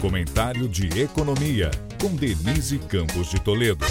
Comentário de Economia, com Denise Campos de Toledo.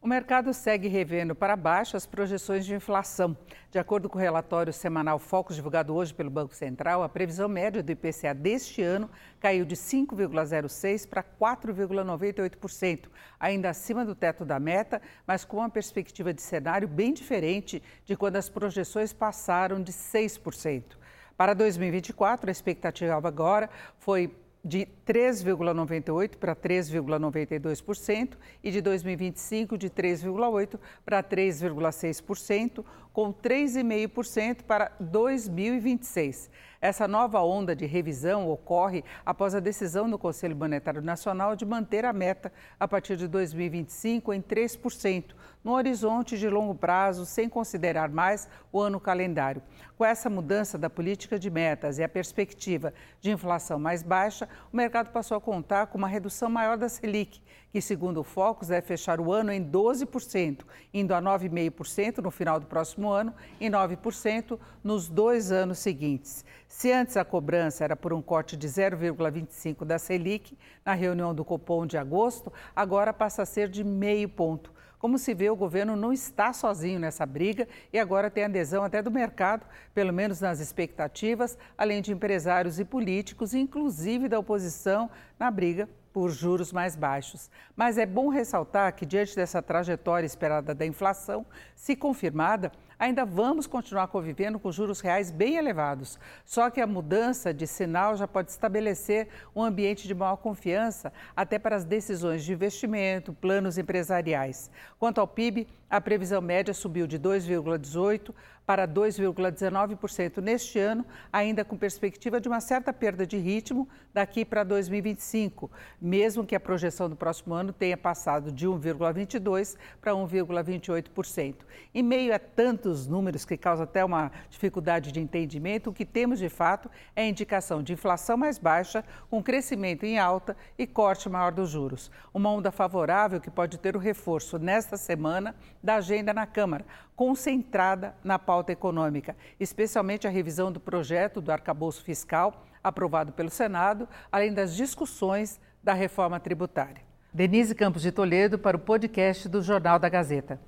O mercado segue revendo para baixo as projeções de inflação. De acordo com o relatório semanal Focus divulgado hoje pelo Banco Central, a previsão média do IPCA deste ano caiu de 5,06% para 4,98%, ainda acima do teto da meta, mas com uma perspectiva de cenário bem diferente de quando as projeções passaram de 6%. Para 2024, a expectativa agora foi de 3,98% para 3,92% e de 2025 de 3,8% para 3,6%, com 3,5% para 2026. Essa nova onda de revisão ocorre após a decisão do Conselho Monetário Nacional de manter a meta a partir de 2025 em 3%, no horizonte de longo prazo, sem considerar mais o ano calendário. Com essa mudança da política de metas e a perspectiva de inflação mais baixa, o mercado passou a contar com uma redução maior da Selic, que, segundo o Focus, deve fechar o ano em 12%, indo a 9,5% no final do próximo ano e 9% nos dois anos seguintes. Se antes a cobrança era por um corte de 0,25% da Selic na reunião do Copom de agosto, agora passa a ser de meio ponto. Como se vê, o governo não está sozinho nessa briga e agora tem adesão até do mercado, pelo menos nas expectativas, além de empresários e políticos, inclusive da oposição, na briga por juros mais baixos. Mas é bom ressaltar que, diante dessa trajetória esperada da inflação, se confirmada, ainda vamos continuar convivendo com juros reais bem elevados. Só que a mudança de sinal já pode estabelecer um ambiente de maior confiança até para as decisões de investimento, planos empresariais. Quanto ao PIB, a previsão média subiu de 2,18% para 2,19% neste ano, ainda com perspectiva de uma certa perda de ritmo daqui para 2025, mesmo que a projeção do próximo ano tenha passado de 1,22% para 1,28%. Em meio a tantos números que causam até uma dificuldade de entendimento, o que temos de fato é a indicação de inflação mais baixa, com crescimento em alta e corte maior dos juros. Uma onda favorável que pode ter o reforço nesta semana da agenda na Câmara, concentrada na pauta econômica, especialmente a revisão do projeto do arcabouço fiscal aprovado pelo Senado, além das discussões da reforma tributária. Denise Campos de Toledo para o podcast do Jornal da Gazeta.